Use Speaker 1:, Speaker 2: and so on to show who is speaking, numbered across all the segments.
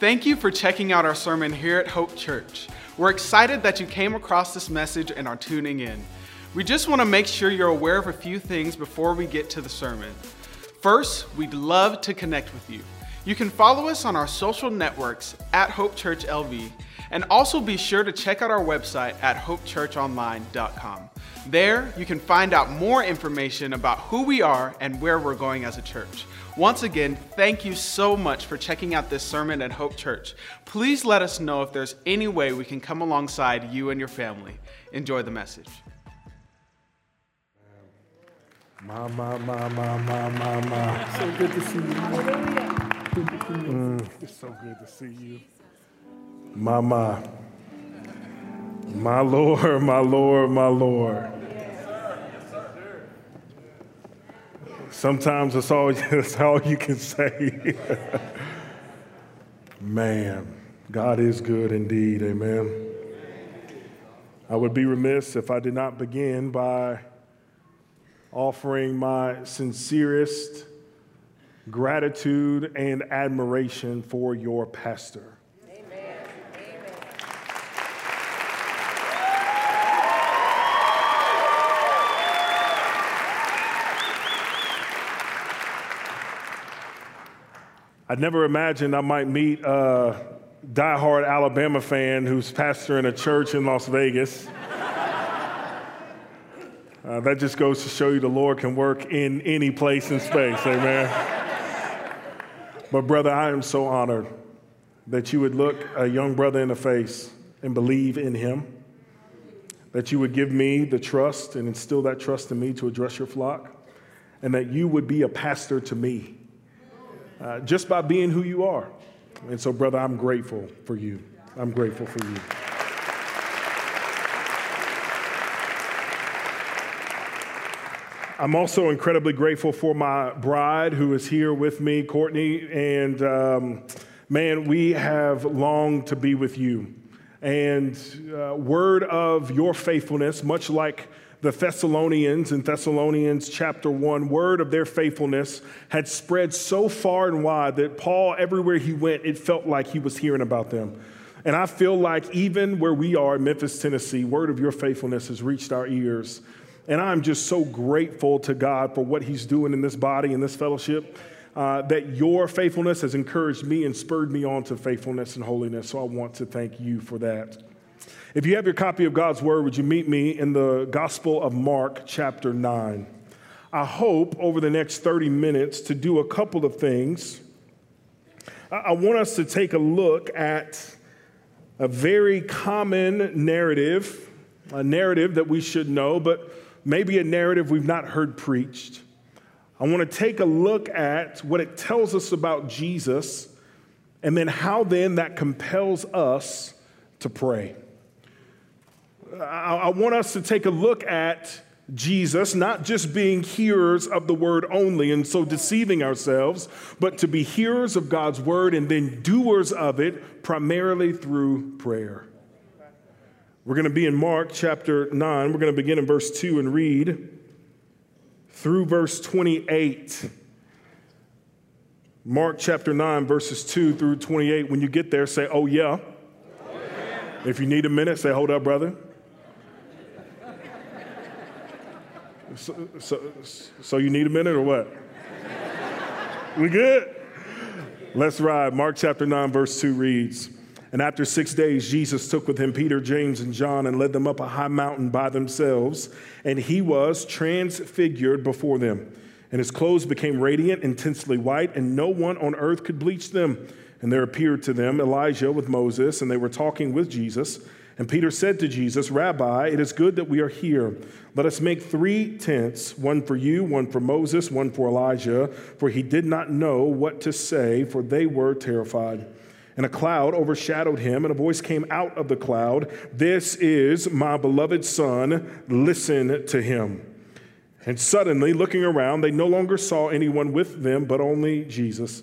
Speaker 1: Thank you for checking out our sermon here at Hope Church. We're excited that you came across this message and are tuning in. We just want to make sure you're aware of a few things before we get to the sermon. First, we'd love to connect with you. You can follow us on our social networks at Hope Church LV, and also be sure to check out our website at hopechurchonline.com. There, you can find out more information about who we are and where we're going as a church. Once again, thank you so much for checking out this sermon at Hope Church. Please let us know if there's any way we can come alongside you and your family. Enjoy the message.
Speaker 2: My, my, my, my, my, my, my. So good to see you. Mm, it's so good to see you. My, my. My Lord, my Lord, my Lord. Sometimes that's all, that's all you can say. Man, God is good indeed. Amen. I would be remiss if I did not begin by offering my sincerest gratitude and admiration for your pastor. I never imagined I might meet a diehard Alabama fan who's pastoring a church in Las Vegas. Uh, that just goes to show you the Lord can work in any place and space, amen. but, brother, I am so honored that you would look a young brother in the face and believe in him, that you would give me the trust and instill that trust in me to address your flock, and that you would be a pastor to me uh, just by being who you are. And so, brother, I'm grateful for you. I'm grateful for you. I'm also incredibly grateful for my bride who is here with me, Courtney. And um, man, we have longed to be with you. And uh, word of your faithfulness, much like the Thessalonians in Thessalonians chapter 1, word of their faithfulness had spread so far and wide that Paul, everywhere he went, it felt like he was hearing about them. And I feel like even where we are in Memphis, Tennessee, word of your faithfulness has reached our ears. And I'm just so grateful to God for what he's doing in this body, in this fellowship. Uh, that your faithfulness has encouraged me and spurred me on to faithfulness and holiness. So I want to thank you for that. If you have your copy of God's Word, would you meet me in the Gospel of Mark, chapter 9? I hope over the next 30 minutes to do a couple of things. I want us to take a look at a very common narrative, a narrative that we should know, but maybe a narrative we've not heard preached. I want to take a look at what it tells us about Jesus and then how then that compels us to pray. I, want us to take a look at Jesus, not just being hearers of the word only and so deceiving ourselves, but to be hearers of God's word and then doers of it primarily through prayer. We're going to be in Mark chapter 9. We're going to begin in verse 2 and read through verse 28. Mark chapter 9, verses 2 through 28. When you get there, say, Oh, yeah. Oh, yeah. If you need a minute, say, Hold up, brother. So, so, you need a minute or what? we good? Let's ride. Mark chapter 9, verse 2 reads And after six days, Jesus took with him Peter, James, and John and led them up a high mountain by themselves, and he was transfigured before them. And his clothes became radiant, intensely white, and no one on earth could bleach them. And there appeared to them Elijah with Moses, and they were talking with Jesus. And Peter said to Jesus, Rabbi, it is good that we are here. Let us make three tents one for you, one for Moses, one for Elijah. For he did not know what to say, for they were terrified. And a cloud overshadowed him, and a voice came out of the cloud This is my beloved Son, listen to him. And suddenly, looking around, they no longer saw anyone with them, but only Jesus.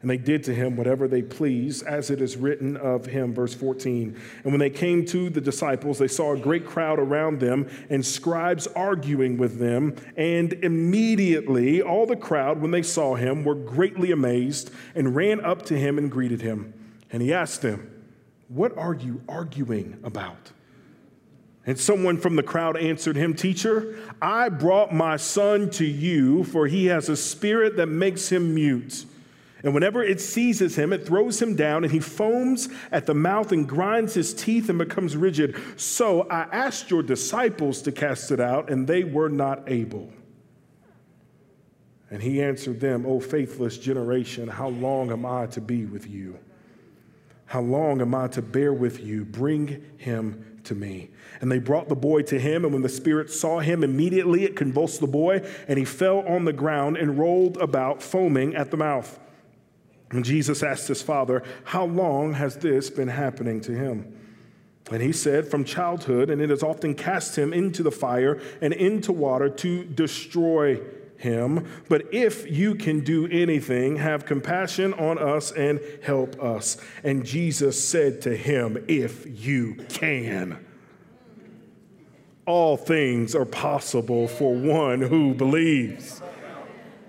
Speaker 2: And they did to him whatever they pleased, as it is written of him. Verse 14. And when they came to the disciples, they saw a great crowd around them and scribes arguing with them. And immediately all the crowd, when they saw him, were greatly amazed and ran up to him and greeted him. And he asked them, What are you arguing about? And someone from the crowd answered him, Teacher, I brought my son to you, for he has a spirit that makes him mute. And whenever it seizes him, it throws him down, and he foams at the mouth and grinds his teeth and becomes rigid. So I asked your disciples to cast it out, and they were not able. And he answered them, O faithless generation, how long am I to be with you? How long am I to bear with you? Bring him to me. And they brought the boy to him, and when the spirit saw him, immediately it convulsed the boy, and he fell on the ground and rolled about, foaming at the mouth. And Jesus asked his father, How long has this been happening to him? And he said, From childhood, and it has often cast him into the fire and into water to destroy him. But if you can do anything, have compassion on us and help us. And Jesus said to him, If you can. All things are possible for one who believes.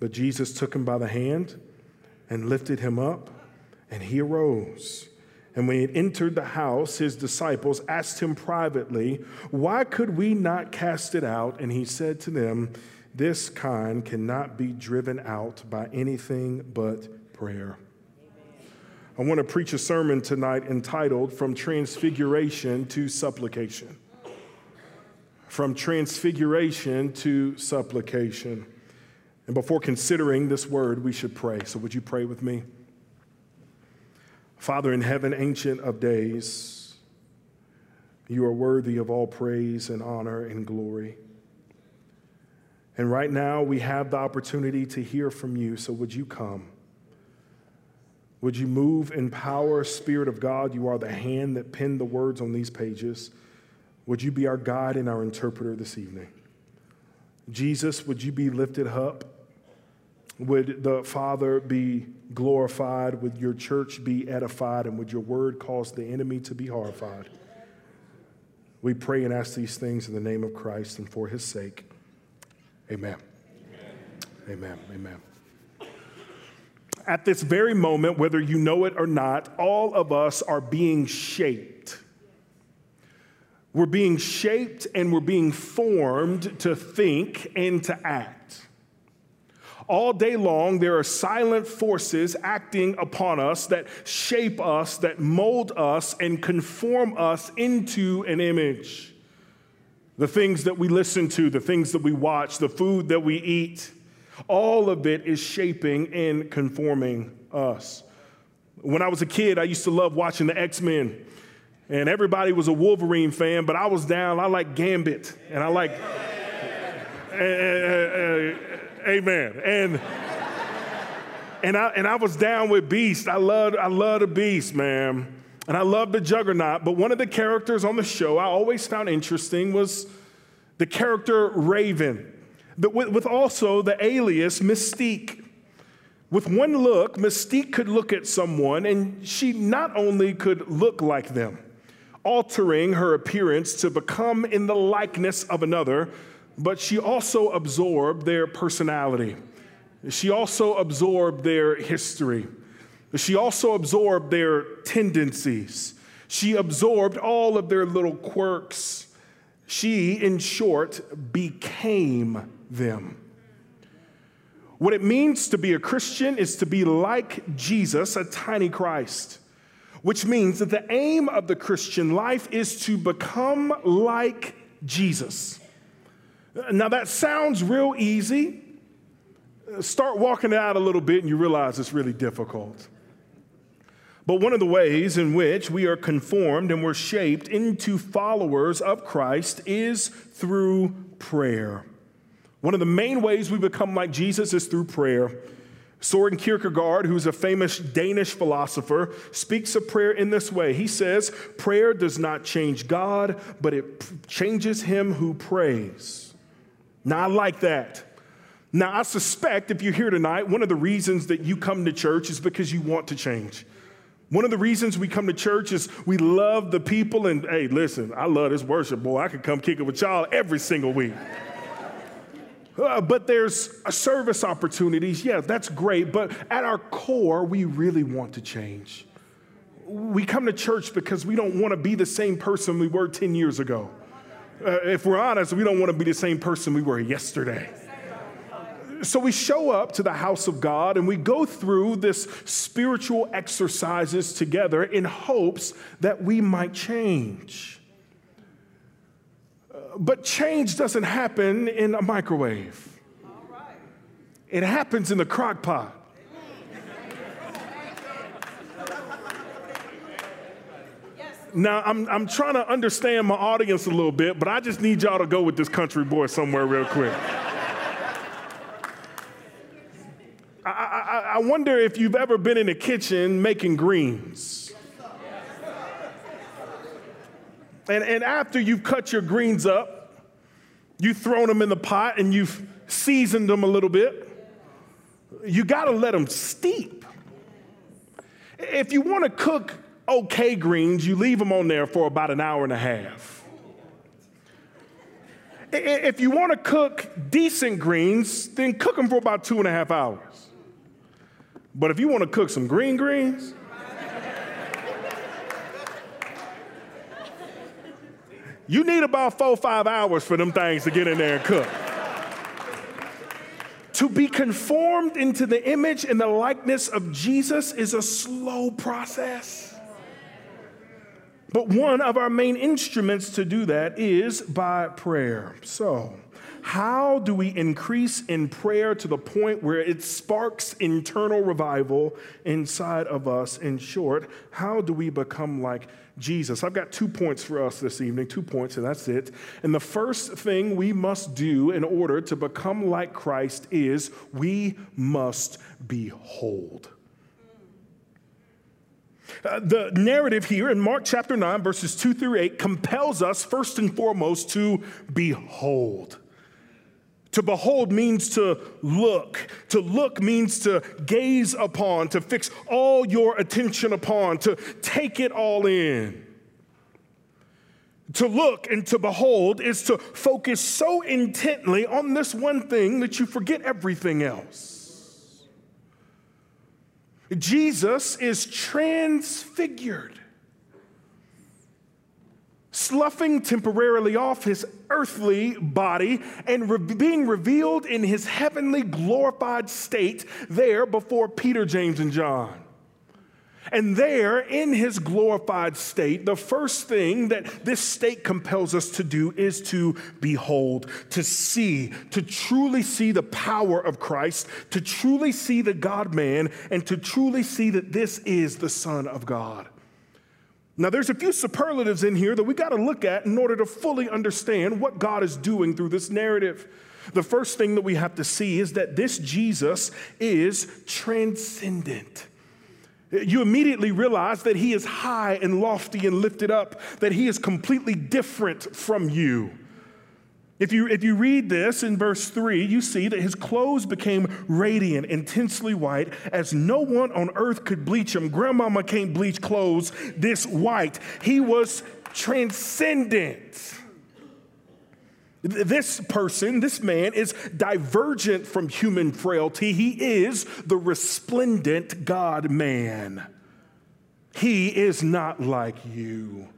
Speaker 2: But Jesus took him by the hand and lifted him up, and he arose. And when he had entered the house, his disciples asked him privately, Why could we not cast it out? And he said to them, This kind cannot be driven out by anything but prayer. I want to preach a sermon tonight entitled From Transfiguration to Supplication. From Transfiguration to Supplication. And before considering this word, we should pray. So, would you pray with me? Father in heaven, ancient of days, you are worthy of all praise and honor and glory. And right now, we have the opportunity to hear from you. So, would you come? Would you move in power, Spirit of God? You are the hand that penned the words on these pages. Would you be our guide and our interpreter this evening? Jesus, would you be lifted up? Would the Father be glorified? Would your church be edified? And would your word cause the enemy to be horrified? We pray and ask these things in the name of Christ and for his sake. Amen. Amen. Amen. At this very moment, whether you know it or not, all of us are being shaped. We're being shaped and we're being formed to think and to act. All day long, there are silent forces acting upon us that shape us, that mold us, and conform us into an image. The things that we listen to, the things that we watch, the food that we eat, all of it is shaping and conforming us. When I was a kid, I used to love watching the X Men. And everybody was a Wolverine fan, but I was down. I like Gambit, and I like. Uh, uh, uh, Amen. And and I and I was down with Beast. I love I love the Beast, man. And I love the Juggernaut. But one of the characters on the show I always found interesting was the character Raven, but with, with also the alias Mystique. With one look, Mystique could look at someone, and she not only could look like them, altering her appearance to become in the likeness of another, but she also absorbed their personality. She also absorbed their history. She also absorbed their tendencies. She absorbed all of their little quirks. She, in short, became them. What it means to be a Christian is to be like Jesus, a tiny Christ. which means that the aim of the Christian life is to become like Jesus. Now, that sounds real easy. Start walking it out a little bit, and you realize it's really difficult. But one of the ways in which we are conformed and we're shaped into followers of Christ is through prayer. One of the main ways we become like Jesus is through prayer. Soren Kierkegaard, who's a famous Danish philosopher, speaks of prayer in this way. He says, Prayer does not change God, but it changes him who prays. Now, I like that. Now, I suspect if you're here tonight, one of the reasons that you come to church is because you want to change. One of the reasons we come to church is we love the people, and hey, listen, I love this worship, boy. I could come kick it with y'all every single week. Uh, but there's service opportunities. Yeah, that's great. But at our core, we really want to change. We come to church because we don't want to be the same person we were 10 years ago. Uh, if we're honest, we don't want to be the same person we were yesterday so we show up to the house of God and we go through this spiritual exercises together in hopes that we might change. Uh, but change doesn't happen in a microwave. It happens in the crock pot. Now, I'm, I'm trying to understand my audience a little bit, but I just need y'all to go with this country boy somewhere real quick. I, I, wonder if you've ever been in the kitchen making greens. And, and after you've cut your greens up, you've thrown them in the pot and you've seasoned them a little bit, you gotta let them steep. If you wanna cook okay greens, you leave them on there for about an hour and a half. If you wanna cook decent greens, then cook them for about two and a half hours. But if you want to cook some green greens, you need about four, five hours for them things to get in there and cook. to be conformed into the image and the likeness of Jesus is a slow process. But one of our main instruments to do that is by prayer. So, how do we increase in prayer to the point where it sparks internal revival inside of us? In short, how do we become like Jesus? I've got two points for us this evening, two points, and that's it. And the first thing we must do in order to become like Christ is we must behold. Uh, the narrative here in Mark chapter 9, verses 2 through 8, compels us first and foremost to behold. To behold means to look. To look means to gaze upon, to fix all your attention upon, to take it all in. To look and to behold is to focus so intently on this one thing that you forget everything else. Jesus is transfigured sloughing temporarily off his earthly body and re- being revealed in his heavenly glorified state there before Peter, James, and John. And there, in his glorified state, the first thing that this state compels us to do is to behold, to see, to truly see the power of Christ, to truly see the God man, and to truly see that this is the Son of God. Now, there's a few superlatives in here that we got to look at in order to fully understand what God is doing through this narrative. The first thing that we have to see is that this Jesus is transcendent. You immediately realize that he is high and lofty and lifted up, that he is completely different from you. If you, if you read this in verse 3, you see that his clothes became radiant, intensely white, as no one on earth could bleach them. Grandmama can't bleach clothes this white. He was transcendent. This person, this man, is divergent from human frailty. He is the resplendent God man. He is not like you.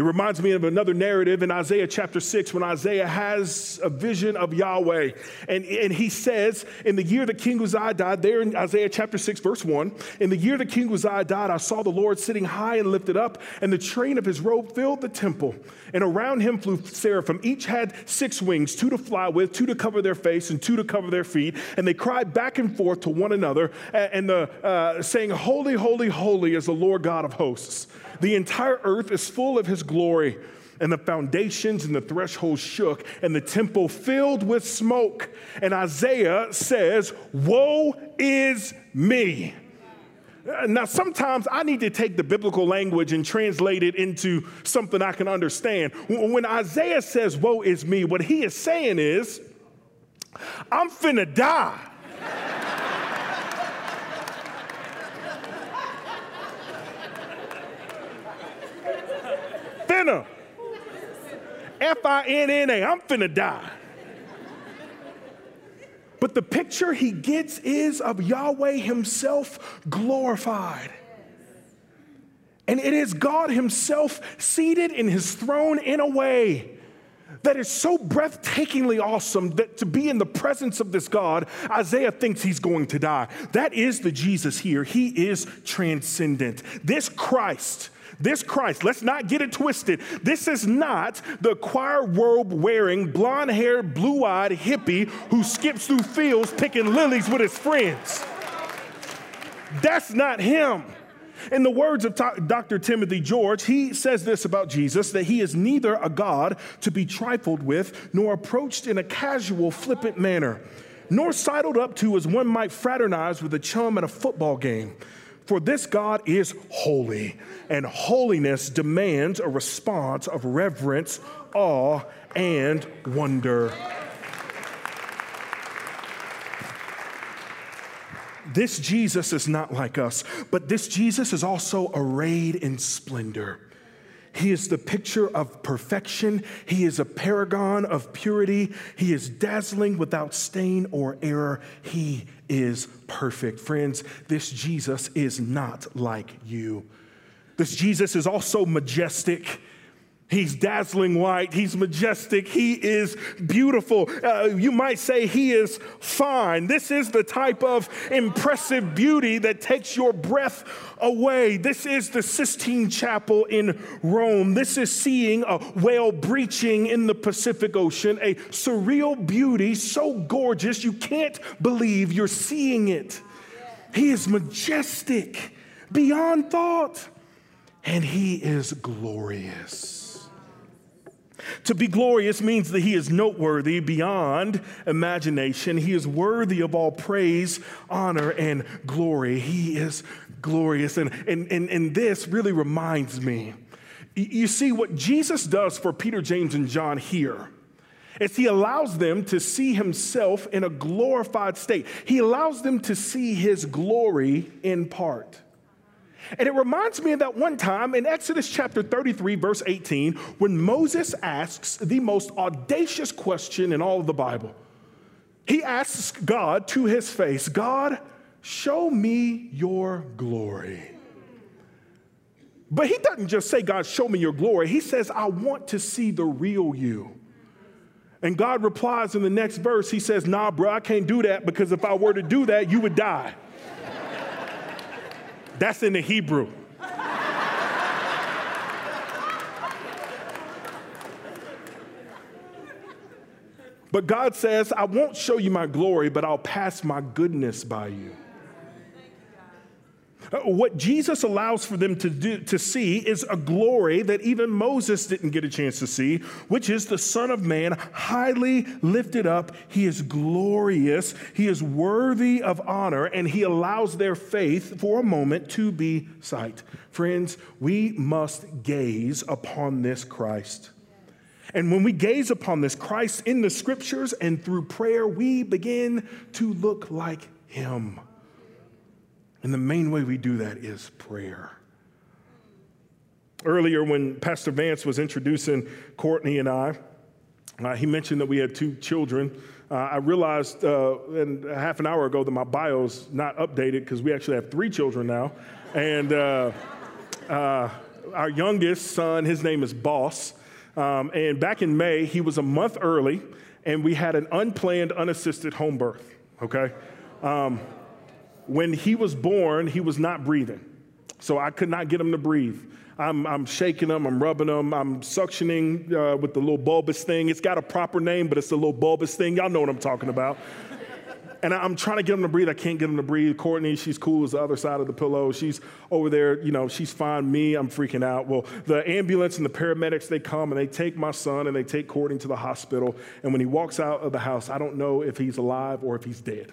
Speaker 2: It reminds me of another narrative in Isaiah chapter 6 when Isaiah has a vision of Yahweh. And, and he says, In the year that King Uzziah died, there in Isaiah chapter 6, verse 1, in the year that King Uzziah died, I saw the Lord sitting high and lifted up, and the train of his robe filled the temple. And around him flew seraphim. Each had six wings, two to fly with, two to cover their face, and two to cover their feet. And they cried back and forth to one another, and the, uh, saying, Holy, holy, holy is the Lord God of hosts. The entire earth is full of his glory. And the foundations and the thresholds shook, and the temple filled with smoke. And Isaiah says, Woe is me. Uh, now, sometimes I need to take the biblical language and translate it into something I can understand. When Isaiah says, Woe is me, what he is saying is, I'm finna die. finna. F I N N A, I'm finna die. But the picture he gets is of Yahweh himself glorified. And it is God himself seated in his throne in a way that is so breathtakingly awesome that to be in the presence of this God, Isaiah thinks he's going to die. That is the Jesus here. He is transcendent. This Christ this Christ, let's not get it twisted. This is not the choir robe wearing, blonde haired, blue eyed hippie who skips through fields picking lilies with his friends. That's not him. In the words of Dr. Timothy George, he says this about Jesus that he is neither a God to be trifled with, nor approached in a casual, flippant manner, nor sidled up to as one might fraternize with a chum at a football game. For this God is holy, and holiness demands a response of reverence, awe, and wonder. This Jesus is not like us, but this Jesus is also arrayed in splendor. He is the picture of perfection. He is a paragon of purity. He is dazzling without stain or error. He is perfect. Friends, this Jesus is not like you. This Jesus is also majestic. He's dazzling white. He's majestic. He is beautiful. Uh, you might say he is fine. This is the type of impressive beauty that takes your breath away. This is the Sistine Chapel in Rome. This is seeing a whale breaching in the Pacific Ocean, a surreal beauty so gorgeous you can't believe you're seeing it. He is majestic beyond thought, and he is glorious. To be glorious means that he is noteworthy beyond imagination. He is worthy of all praise, honor, and glory. He is glorious. And, and, and, and this really reminds me you see, what Jesus does for Peter, James, and John here is he allows them to see himself in a glorified state. He allows them to see his glory in part. And it reminds me of that one time in Exodus chapter 33, verse 18, when Moses asks the most audacious question in all of the Bible. He asks God to his face, God, show me your glory. But he doesn't just say, God, show me your glory. He says, I want to see the real you. And God replies in the next verse, He says, Nah, bro, I can't do that because if I were to do that, you would die. That's in the Hebrew. But God says, I won't show you my glory, but I'll pass my goodness by you. Uh, what Jesus allows for them to, do, to see is a glory that even Moses didn't get a chance to see, which is the Son of Man, highly lifted up. He is glorious, he is worthy of honor, and he allows their faith for a moment to be sight. Friends, we must gaze upon this Christ. And when we gaze upon this Christ in the scriptures and through prayer, we begin to look like him. And the main way we do that is prayer. Earlier, when Pastor Vance was introducing Courtney and I, uh, he mentioned that we had two children. Uh, I realized uh, in half an hour ago that my bio's not updated because we actually have three children now. And uh, uh, our youngest son, his name is Boss. Um, and back in May, he was a month early, and we had an unplanned, unassisted home birth, okay? Um, when he was born, he was not breathing. So I could not get him to breathe. I'm, I'm shaking him, I'm rubbing him, I'm suctioning uh, with the little bulbous thing. It's got a proper name, but it's the little bulbous thing. Y'all know what I'm talking about. and I'm trying to get him to breathe. I can't get him to breathe. Courtney, she's cool as the other side of the pillow. She's over there, you know, she's fine. Me, I'm freaking out. Well, the ambulance and the paramedics, they come and they take my son and they take Courtney to the hospital. And when he walks out of the house, I don't know if he's alive or if he's dead.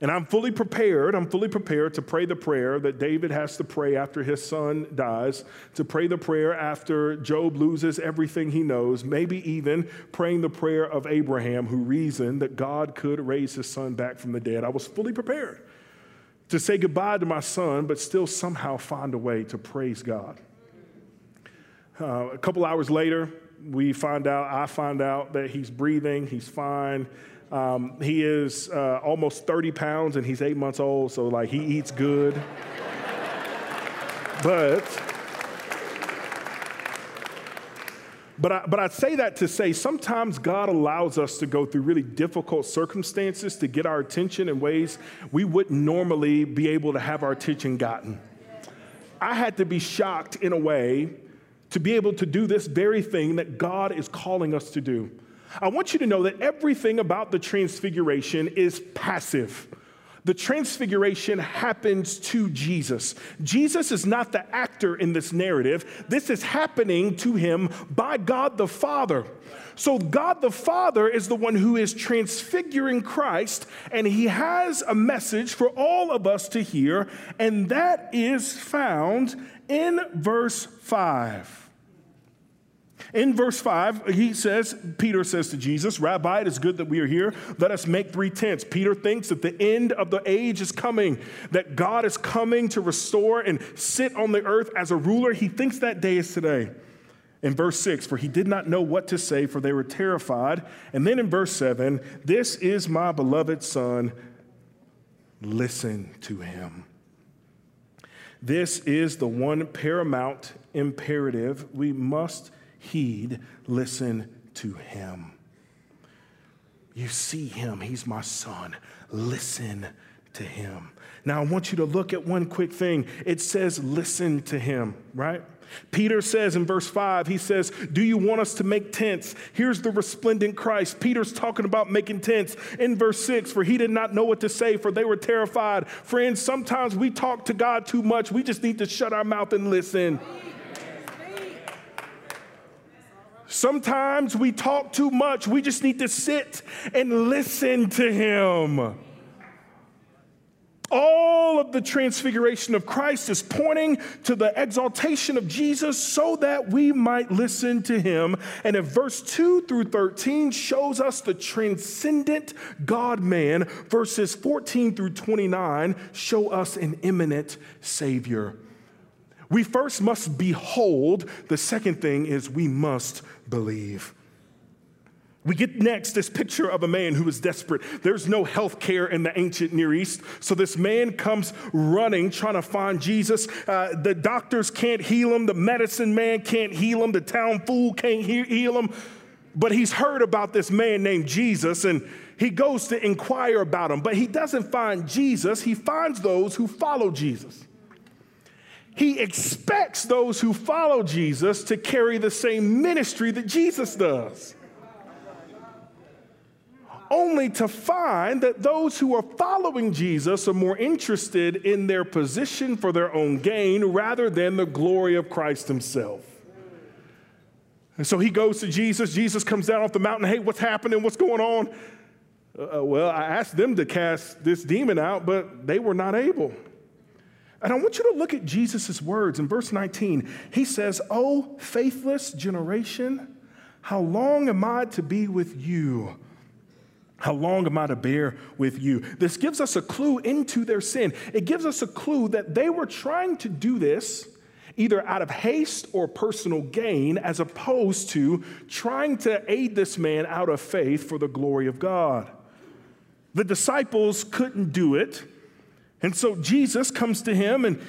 Speaker 2: And I'm fully prepared, I'm fully prepared to pray the prayer that David has to pray after his son dies, to pray the prayer after Job loses everything he knows, maybe even praying the prayer of Abraham, who reasoned that God could raise his son back from the dead. I was fully prepared to say goodbye to my son, but still somehow find a way to praise God. Uh, a couple hours later, we find out, I find out that he's breathing, he's fine. Um, he is uh, almost 30 pounds and he's eight months old, so like he eats good. but but I, but I say that to say sometimes God allows us to go through really difficult circumstances to get our attention in ways we wouldn't normally be able to have our attention gotten. I had to be shocked in a way to be able to do this very thing that God is calling us to do. I want you to know that everything about the transfiguration is passive. The transfiguration happens to Jesus. Jesus is not the actor in this narrative. This is happening to him by God the Father. So, God the Father is the one who is transfiguring Christ, and he has a message for all of us to hear, and that is found in verse 5. In verse 5, he says, Peter says to Jesus, Rabbi, it is good that we are here. Let us make three tents. Peter thinks that the end of the age is coming, that God is coming to restore and sit on the earth as a ruler. He thinks that day is today. In verse 6, for he did not know what to say, for they were terrified. And then in verse 7, this is my beloved son, listen to him. This is the one paramount imperative we must heed, listen to him. You see him, he's my son. Listen to him. Now, I want you to look at one quick thing. It says, listen to him, right? Peter says in verse 5, he says, Do you want us to make tents? Here's the resplendent Christ. Peter's talking about making tents. In verse 6, for he did not know what to say, for they were terrified. Friends, sometimes we talk to God too much. We just need to shut our mouth and listen. Sometimes we talk too much. We just need to sit and listen to Him. All of the transfiguration of Christ is pointing to the exaltation of Jesus so that we might listen to him. And if verse 2 through 13 shows us the transcendent God man, verses 14 through 29 show us an immanent Savior. We first must behold. The second thing is we must believe. We get next this picture of a man who is desperate. There's no health care in the ancient Near East. So this man comes running, trying to find Jesus. Uh, the doctors can't heal him. The medicine man can't heal him. The town fool can't he- heal him. But he's heard about this man named Jesus and he goes to inquire about him. But he doesn't find Jesus, he finds those who follow Jesus he expects those who follow Jesus to carry the same ministry that Jesus does. Only to find that those who are following Jesus are more interested in their position for their own gain rather than the glory of Christ himself. And so he goes to Jesus. Jesus comes down off the mountain. Hey, what's happening? What's going on? Uh, well, I asked them to cast this demon out, but they were not able. And I want you to look at Jesus' words in verse 19. He says, Oh, faithless generation, how long am I to be with you? How long am I to bear with you? This gives us a clue into their sin. It gives us a clue that they were trying to do this either out of haste or personal gain, as opposed to trying to aid this man out of faith for the glory of God. The disciples couldn't do it. And so Jesus comes to him and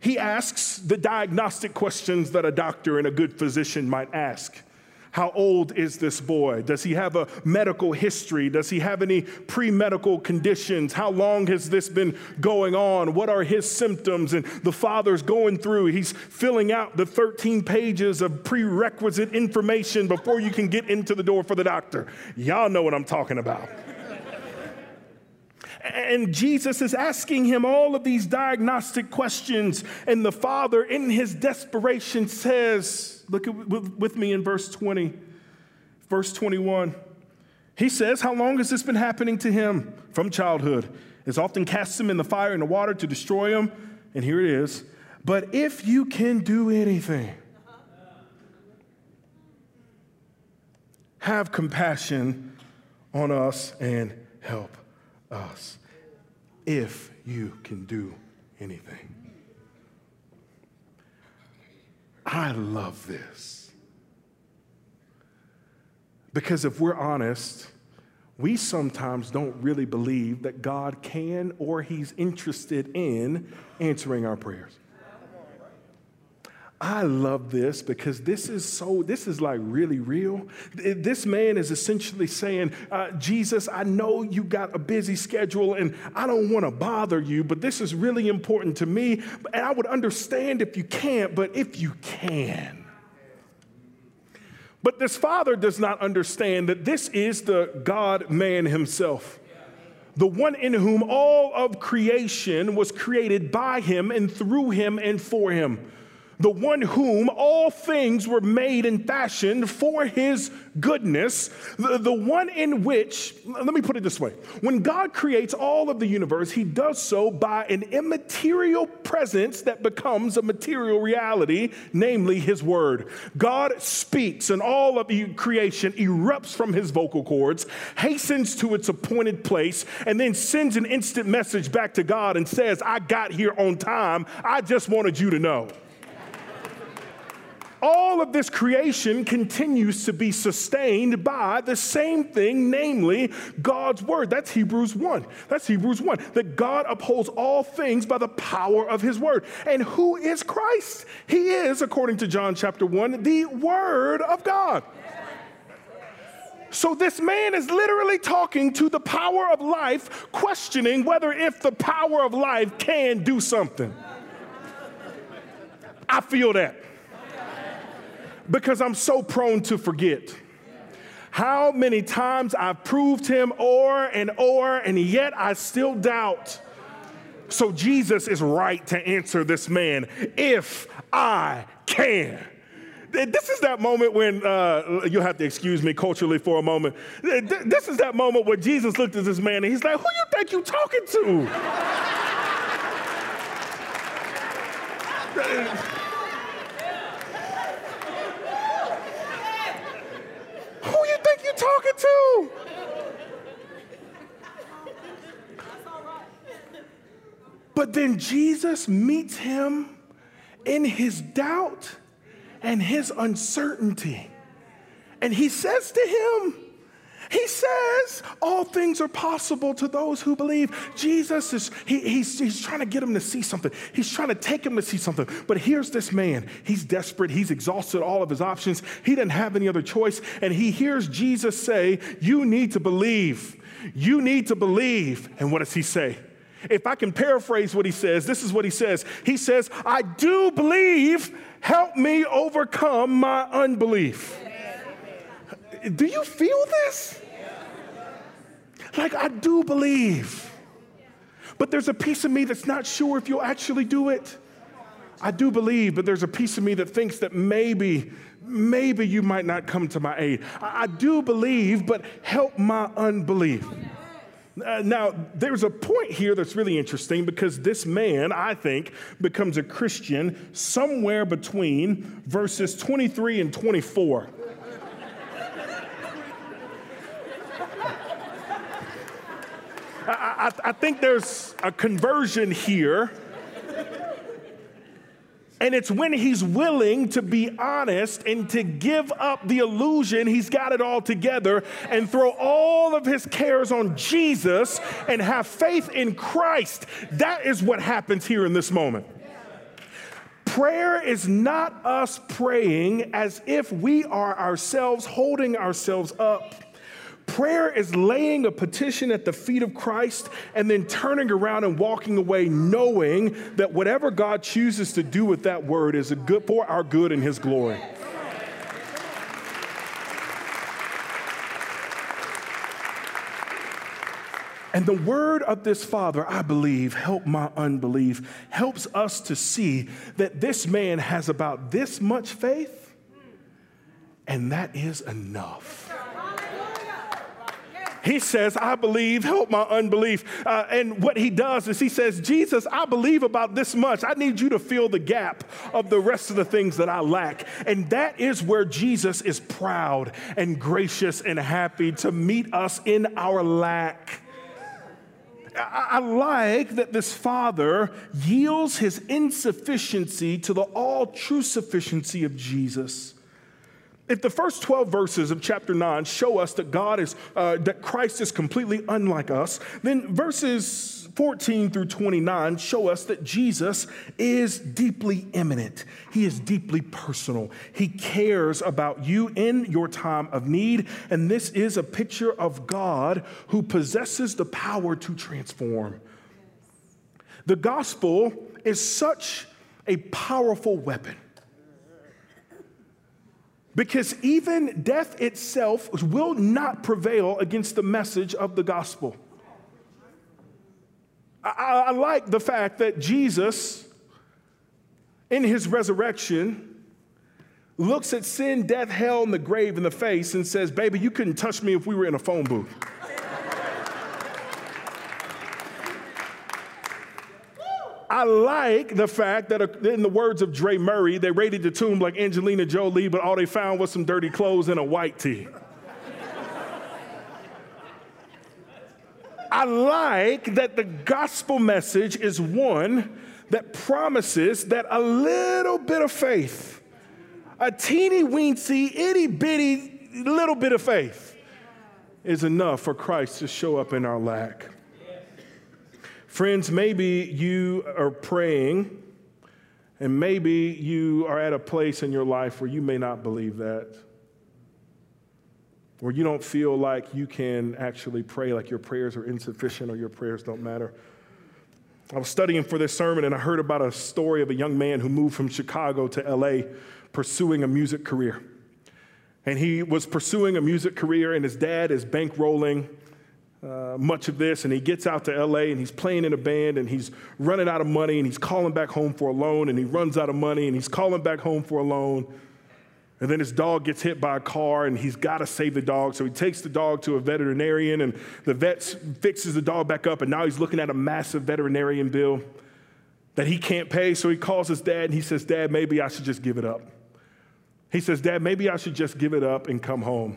Speaker 2: He asks the diagnostic questions that a doctor and a good physician might ask. How old is this boy? Does he have a medical history? Does he have any pre medical conditions? How long has this been going on? What are his symptoms? And the father's going through, he's filling out the 13 pages of prerequisite information before you can get into the door for the doctor. Y'all know what I'm talking about. And Jesus is asking him all of these diagnostic questions. And the father, in his desperation, says, Look with me in verse 20, verse 21. He says, How long has this been happening to him from childhood? It's often cast him in the fire and the water to destroy him. And here it is. But if you can do anything, have compassion on us and help us if you can do anything. I love this. Because if we're honest, we sometimes don't really believe that God can or He's interested in answering our prayers. I love this because this is so, this is like really real. This man is essentially saying, uh, Jesus, I know you got a busy schedule and I don't want to bother you, but this is really important to me. And I would understand if you can't, but if you can. But this father does not understand that this is the God man himself the one in whom all of creation was created by him and through him and for him the one whom all things were made and fashioned for his goodness, the, the one in which, let me put it this way when God creates all of the universe, he does so by an immaterial presence that becomes a material reality, namely his word. God speaks, and all of creation erupts from his vocal cords, hastens to its appointed place, and then sends an instant message back to God and says, I got here on time. I just wanted you to know all of this creation continues to be sustained by the same thing, namely God's word. That's Hebrews 1. That's Hebrews 1. That God upholds all things by the power of his word. And who is Christ? He is, according to John chapter 1, the word of God. So this man is literally talking to the power of life, questioning whether if the power of life can do something. I feel that because I'm so prone to forget. How many times I've proved him o'er and o'er, and yet I still doubt. So Jesus is right to answer this man if I can. This is that moment when, uh, you'll have to excuse me culturally for a moment. This is that moment where Jesus looked at this man and he's like, Who you think you're talking to? talking to? But then Jesus meets him in his doubt and his uncertainty. And he says to him, he says all things are possible to those who believe. Jesus is, he, he's, he's trying to get him to see something. He's trying to take him to see something. But here's this man. He's desperate. He's exhausted all of his options. He didn't have any other choice. And he hears Jesus say, You need to believe. You need to believe. And what does he say? If I can paraphrase what he says, this is what he says. He says, I do believe, help me overcome my unbelief. Do you feel this? Like, I do believe. But there's a piece of me that's not sure if you'll actually do it. I do believe, but there's a piece of me that thinks that maybe, maybe you might not come to my aid. I, I do believe, but help my unbelief. Uh, now, there's a point here that's really interesting because this man, I think, becomes a Christian somewhere between verses 23 and 24. I, I, think there's a conversion here. And it's when he's willing to be honest and to give up the illusion he's got it all together and throw all of his cares on Jesus and have faith in Christ. That is what happens here in this moment. Prayer is not us praying as if we are ourselves holding ourselves up. Prayer is laying a petition at the feet of Christ and then turning around and walking away knowing that whatever God chooses to do with that word is good for our good and his glory. And the word of this father, I believe, help my unbelief, helps us to see that this man has about this much faith, and that is enough. He says, I believe, help my unbelief. Uh, and what he does is he says, Jesus, I believe about this much. I need you to fill the gap of the rest of the things that I lack. And that is where Jesus is proud and gracious and happy to meet us in our lack. I like that this father yields his insufficiency to the all true sufficiency of Jesus. If the first 12 verses of chapter 9 show us that God is, uh, that Christ is completely unlike us, then verses 14 through 29 show us that Jesus is deeply immanent. He is deeply personal. He cares about you in your time of need. And this is a picture of God who possesses the power to transform. The gospel is such a powerful weapon. Because even death itself will not prevail against the message of the gospel. I, I like the fact that Jesus, in his resurrection, looks at sin, death, hell, and the grave in the face and says, Baby, you couldn't touch me if we were in a phone booth. I like the fact that, uh, in the words of Dre Murray, they raided the tomb like Angelina Jolie, but all they found was some dirty clothes and a white tee. I like that the gospel message is one that promises that a little bit of faith, a teeny weensy, itty bitty little bit of faith, is enough for Christ to show up in our lack. Friends, maybe you are praying, and maybe you are at a place in your life where you may not believe that where you don't feel like you can actually pray, like your prayers are insufficient or your prayers don't matter. I was studying for this sermon and I heard about a story of a young man who moved from Chicago to LA pursuing a music career. And he was pursuing a music career, and his dad is bankrolling uh, much of this. And he gets out to LA and he's playing in a band and he's running out of money and he's calling back home for a loan and he runs out of money and he's calling back home for a loan. And then his dog gets hit by a car and he's got to save the dog. So he takes the dog to a veterinarian and the vet fixes the dog back up. And now he's looking at a massive veterinarian bill that he can't pay. So he calls his dad and he says, Dad, maybe I should just give it up. He says, Dad, maybe I should just give it up and come home.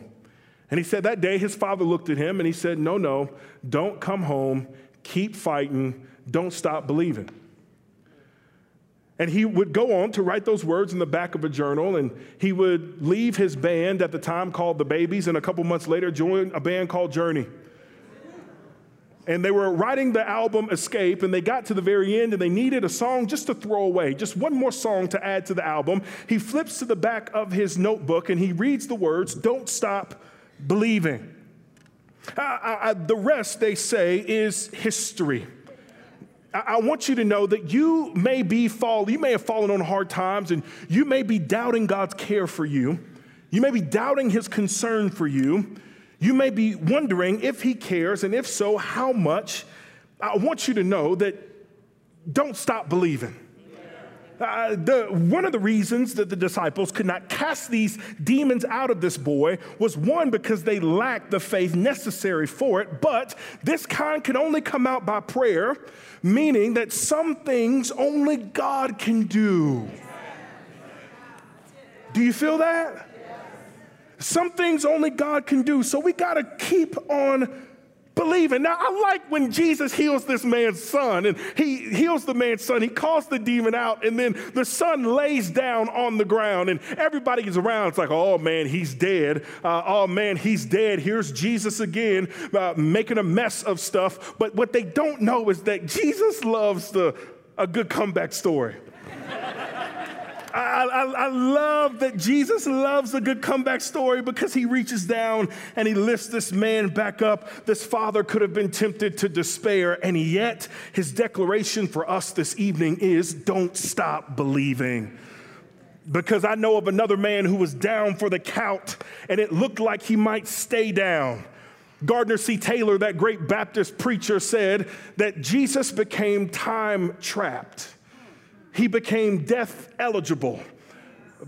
Speaker 2: And he said that day his father looked at him and he said, No, no, don't come home. Keep fighting. Don't stop believing. And he would go on to write those words in the back of a journal, and he would leave his band at the time called The Babies, and a couple months later join a band called Journey. And they were writing the album Escape, and they got to the very end, and they needed a song just to throw away, just one more song to add to the album. He flips to the back of his notebook and he reads the words, Don't Stop Believing. I, I, the rest, they say, is history. I want you to know that you may be fall, you may have fallen on hard times and you may be doubting God's care for you. You may be doubting his concern for you. You may be wondering if he cares and if so, how much. I want you to know that don't stop believing. Uh, the, one of the reasons that the disciples could not cast these demons out of this boy was one, because they lacked the faith necessary for it, but this kind can only come out by prayer, meaning that some things only God can do. Do you feel that? Some things only God can do. So we got to keep on believing. Now, I like when Jesus heals this man's son, and he heals the man's son. He calls the demon out, and then the son lays down on the ground, and everybody is around. It's like, oh man, he's dead. Uh, oh man, he's dead. Here's Jesus again, uh, making a mess of stuff. But what they don't know is that Jesus loves the, a good comeback story. I, I, I, love that Jesus loves a good comeback story because he reaches down and he lifts this man back up. This father could have been tempted to despair, and yet his declaration for us this evening is don't stop believing. Because I know of another man who was down for the count and it looked like he might stay down. Gardner C. Taylor, that great Baptist preacher, said that Jesus became time trapped. He became death eligible,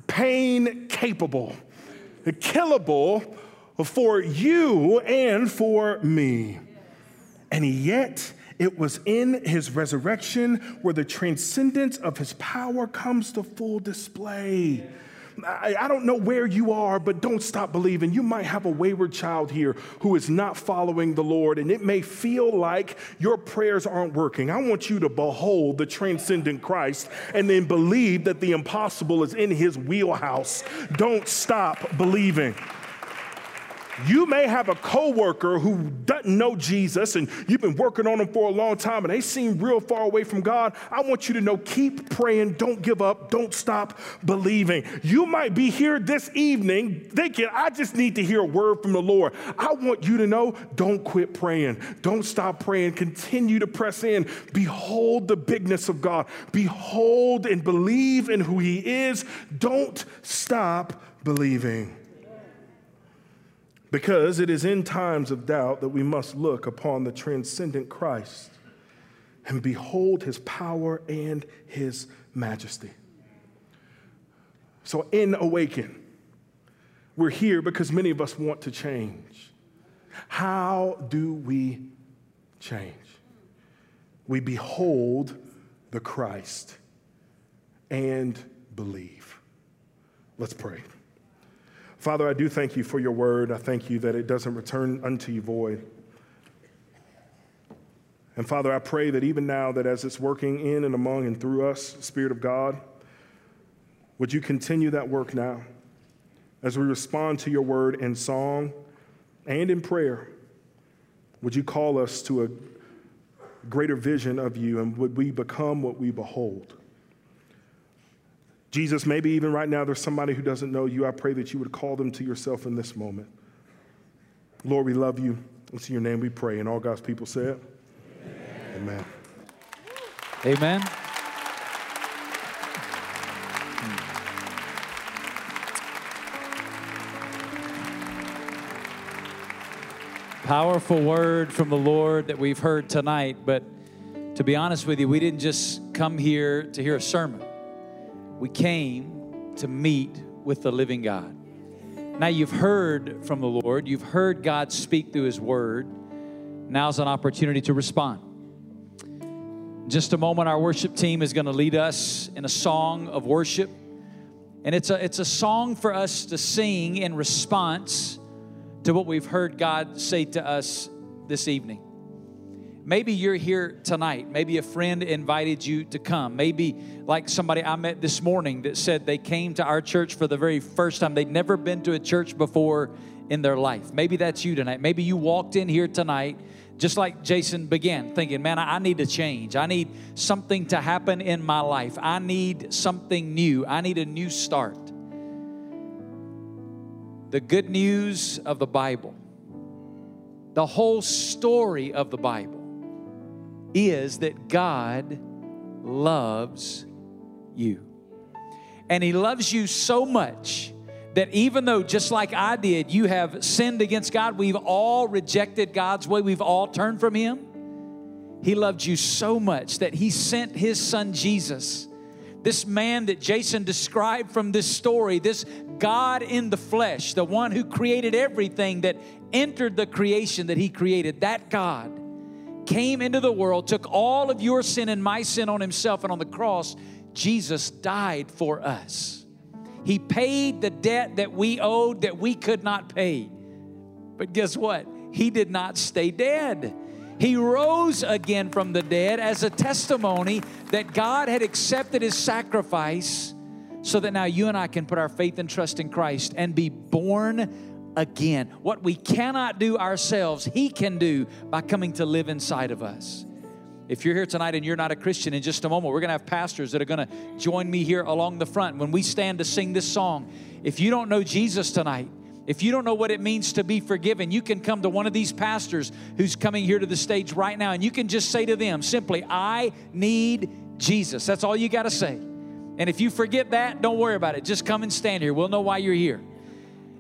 Speaker 2: pain capable, killable for you and for me. And yet, it was in his resurrection where the transcendence of his power comes to full display. I, I don't know where you are, but don't stop believing. You might have a wayward child here who is not following the Lord, and it may feel like your prayers aren't working. I want you to behold the transcendent Christ and then believe that the impossible is in his wheelhouse. Don't stop believing. You may have a coworker who doesn't know Jesus and you've been working on them for a long time and they seem real far away from God. I want you to know keep praying, don't give up, don't stop believing. You might be here this evening thinking, I just need to hear a word from the Lord. I want you to know don't quit praying, don't stop praying, continue to press in. Behold the bigness of God, behold and believe in who He is. Don't stop believing. Because it is in times of doubt that we must look upon the transcendent Christ and behold his power and his majesty. So, in Awaken, we're here because many of us want to change. How do we change? We behold the Christ and believe. Let's pray. Father, I do thank you for your word. I thank you that it doesn't return unto you void. And Father, I pray that even now, that as it's working in and among and through us, Spirit of God, would you continue that work now as we respond to your word in song and in prayer? Would you call us to a greater vision of you and would we become what we behold? Jesus, maybe even right now there's somebody who doesn't know you. I pray that you would call them to yourself in this moment. Lord, we love you. It's in your name we pray. And all God's people say it. Amen.
Speaker 3: Amen. Powerful word from the Lord that we've heard tonight, but to be honest with you, we didn't just come here to hear a sermon we came to meet with the living God. Now you've heard from the Lord, you've heard God speak through His Word. Now's an opportunity to respond. In just a moment, our worship team is going to lead us in a song of worship. And it's a, it's a song for us to sing in response to what we've heard God say to us this evening. Maybe you're here tonight. Maybe a friend invited you to come. Maybe, like somebody I met this morning that said they came to our church for the very first time. They'd never been to a church before in their life. Maybe that's you tonight. Maybe you walked in here tonight, just like Jason began, thinking, man, I need to change. I need something to happen in my life. I need something new. I need a new start. The good news of the Bible, the whole story of the Bible is that God loves you. And He loves you so much that even though, just like I did, you have sinned against God, we've all rejected God's way, we've all turned from Him. He loved you so much that He sent His Son Jesus, this man that Jason described from this story, this God in the flesh, the one who created everything that entered the creation that He created, that God came into the world, took all of your sin and my sin on himself, and on the cross, Jesus died for us. He paid the debt that we owed that we could not pay. But guess what? He did not stay dead. He rose again from the dead as a testimony that God had accepted his sacrifice so that now you and I can put our faith and trust in Christ and be born again. What we cannot do ourselves, He can do by coming to live inside of us. If you're here tonight and you're not a Christian, in just a moment, we're going to have pastors that are going to join me here along the front when we stand to sing this song. If you don't know Jesus tonight, if you don't know what it means to be forgiven, you can come to one of these pastors who's coming here to the stage right now and you can just say to them simply, I need Jesus. That's all you got to say. And if you forget that, don't worry about it. Just come and stand here. We'll know why you're here.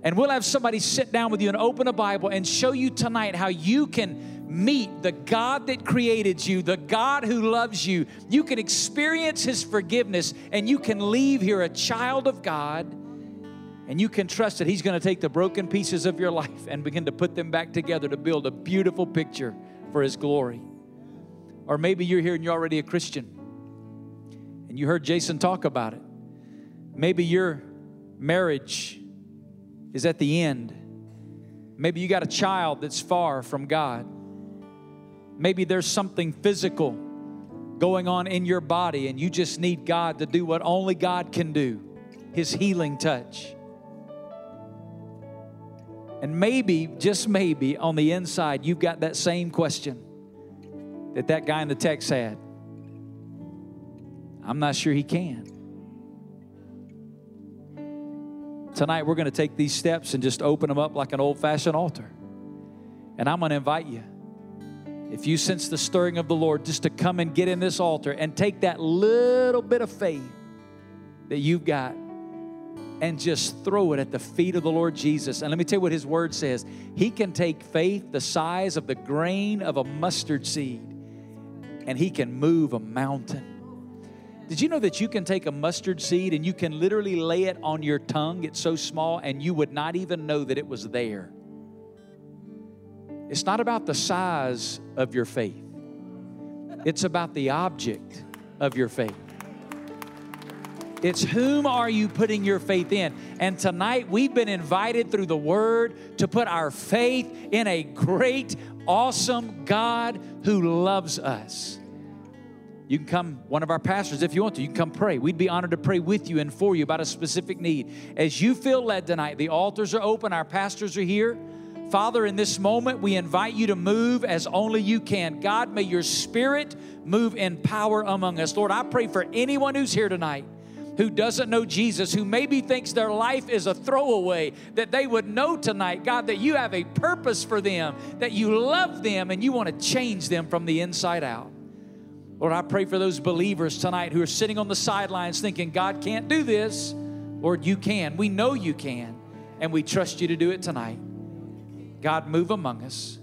Speaker 3: And we'll have somebody sit down with you and open a Bible and show you tonight how you can meet the God that created you, the God who loves you. You can experience His forgiveness and you can leave here a child of God and you can trust that He's going to take the broken pieces of your life and begin to put them back together to build a beautiful picture for His glory. Or maybe you're here and you're already a Christian and you heard Jason talk about it. Maybe your marriage is at the end. Maybe you got a child that's far from God. Maybe there's something physical going on in your body, and you just need God to do what only God can do His healing touch. And maybe, just maybe, on the inside, you've got that same question that that guy in the text had. I'm not sure he can. Tonight, we're going to take these steps and just open them up like an old fashioned altar. And I'm going to invite you, if you sense the stirring of the Lord, just to come and get in this altar and take that little bit of faith that you've got and just throw it at the feet of the Lord Jesus. And let me tell you what His Word says He can take faith the size of the grain of a mustard seed and He can move a mountain. Did you know that you can take a mustard seed and you can literally lay it on your tongue? It's so small and you would not even know that it was there. It's not about the size of your faith, it's about the object of your faith. It's whom are you putting your faith in? And tonight we've been invited through the word to put our faith in a great, awesome God who loves us. You can come, one of our pastors, if you want to, you can come pray. We'd be honored to pray with you and for you about a specific need. As you feel led tonight, the altars are open, our pastors are here. Father, in this moment, we invite you to move as only you can. God, may your spirit move in power among us. Lord, I pray for anyone who's here tonight who doesn't know Jesus, who maybe thinks their life is a throwaway, that they would know tonight, God, that you have a purpose for them, that you love them, and you want to change them from the inside out. Lord, I pray for those believers tonight who are sitting on the sidelines thinking, God can't do this. Lord, you can. We know you can, and we trust you to do it tonight. God, move among us.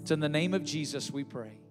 Speaker 3: It's in the name of Jesus we pray.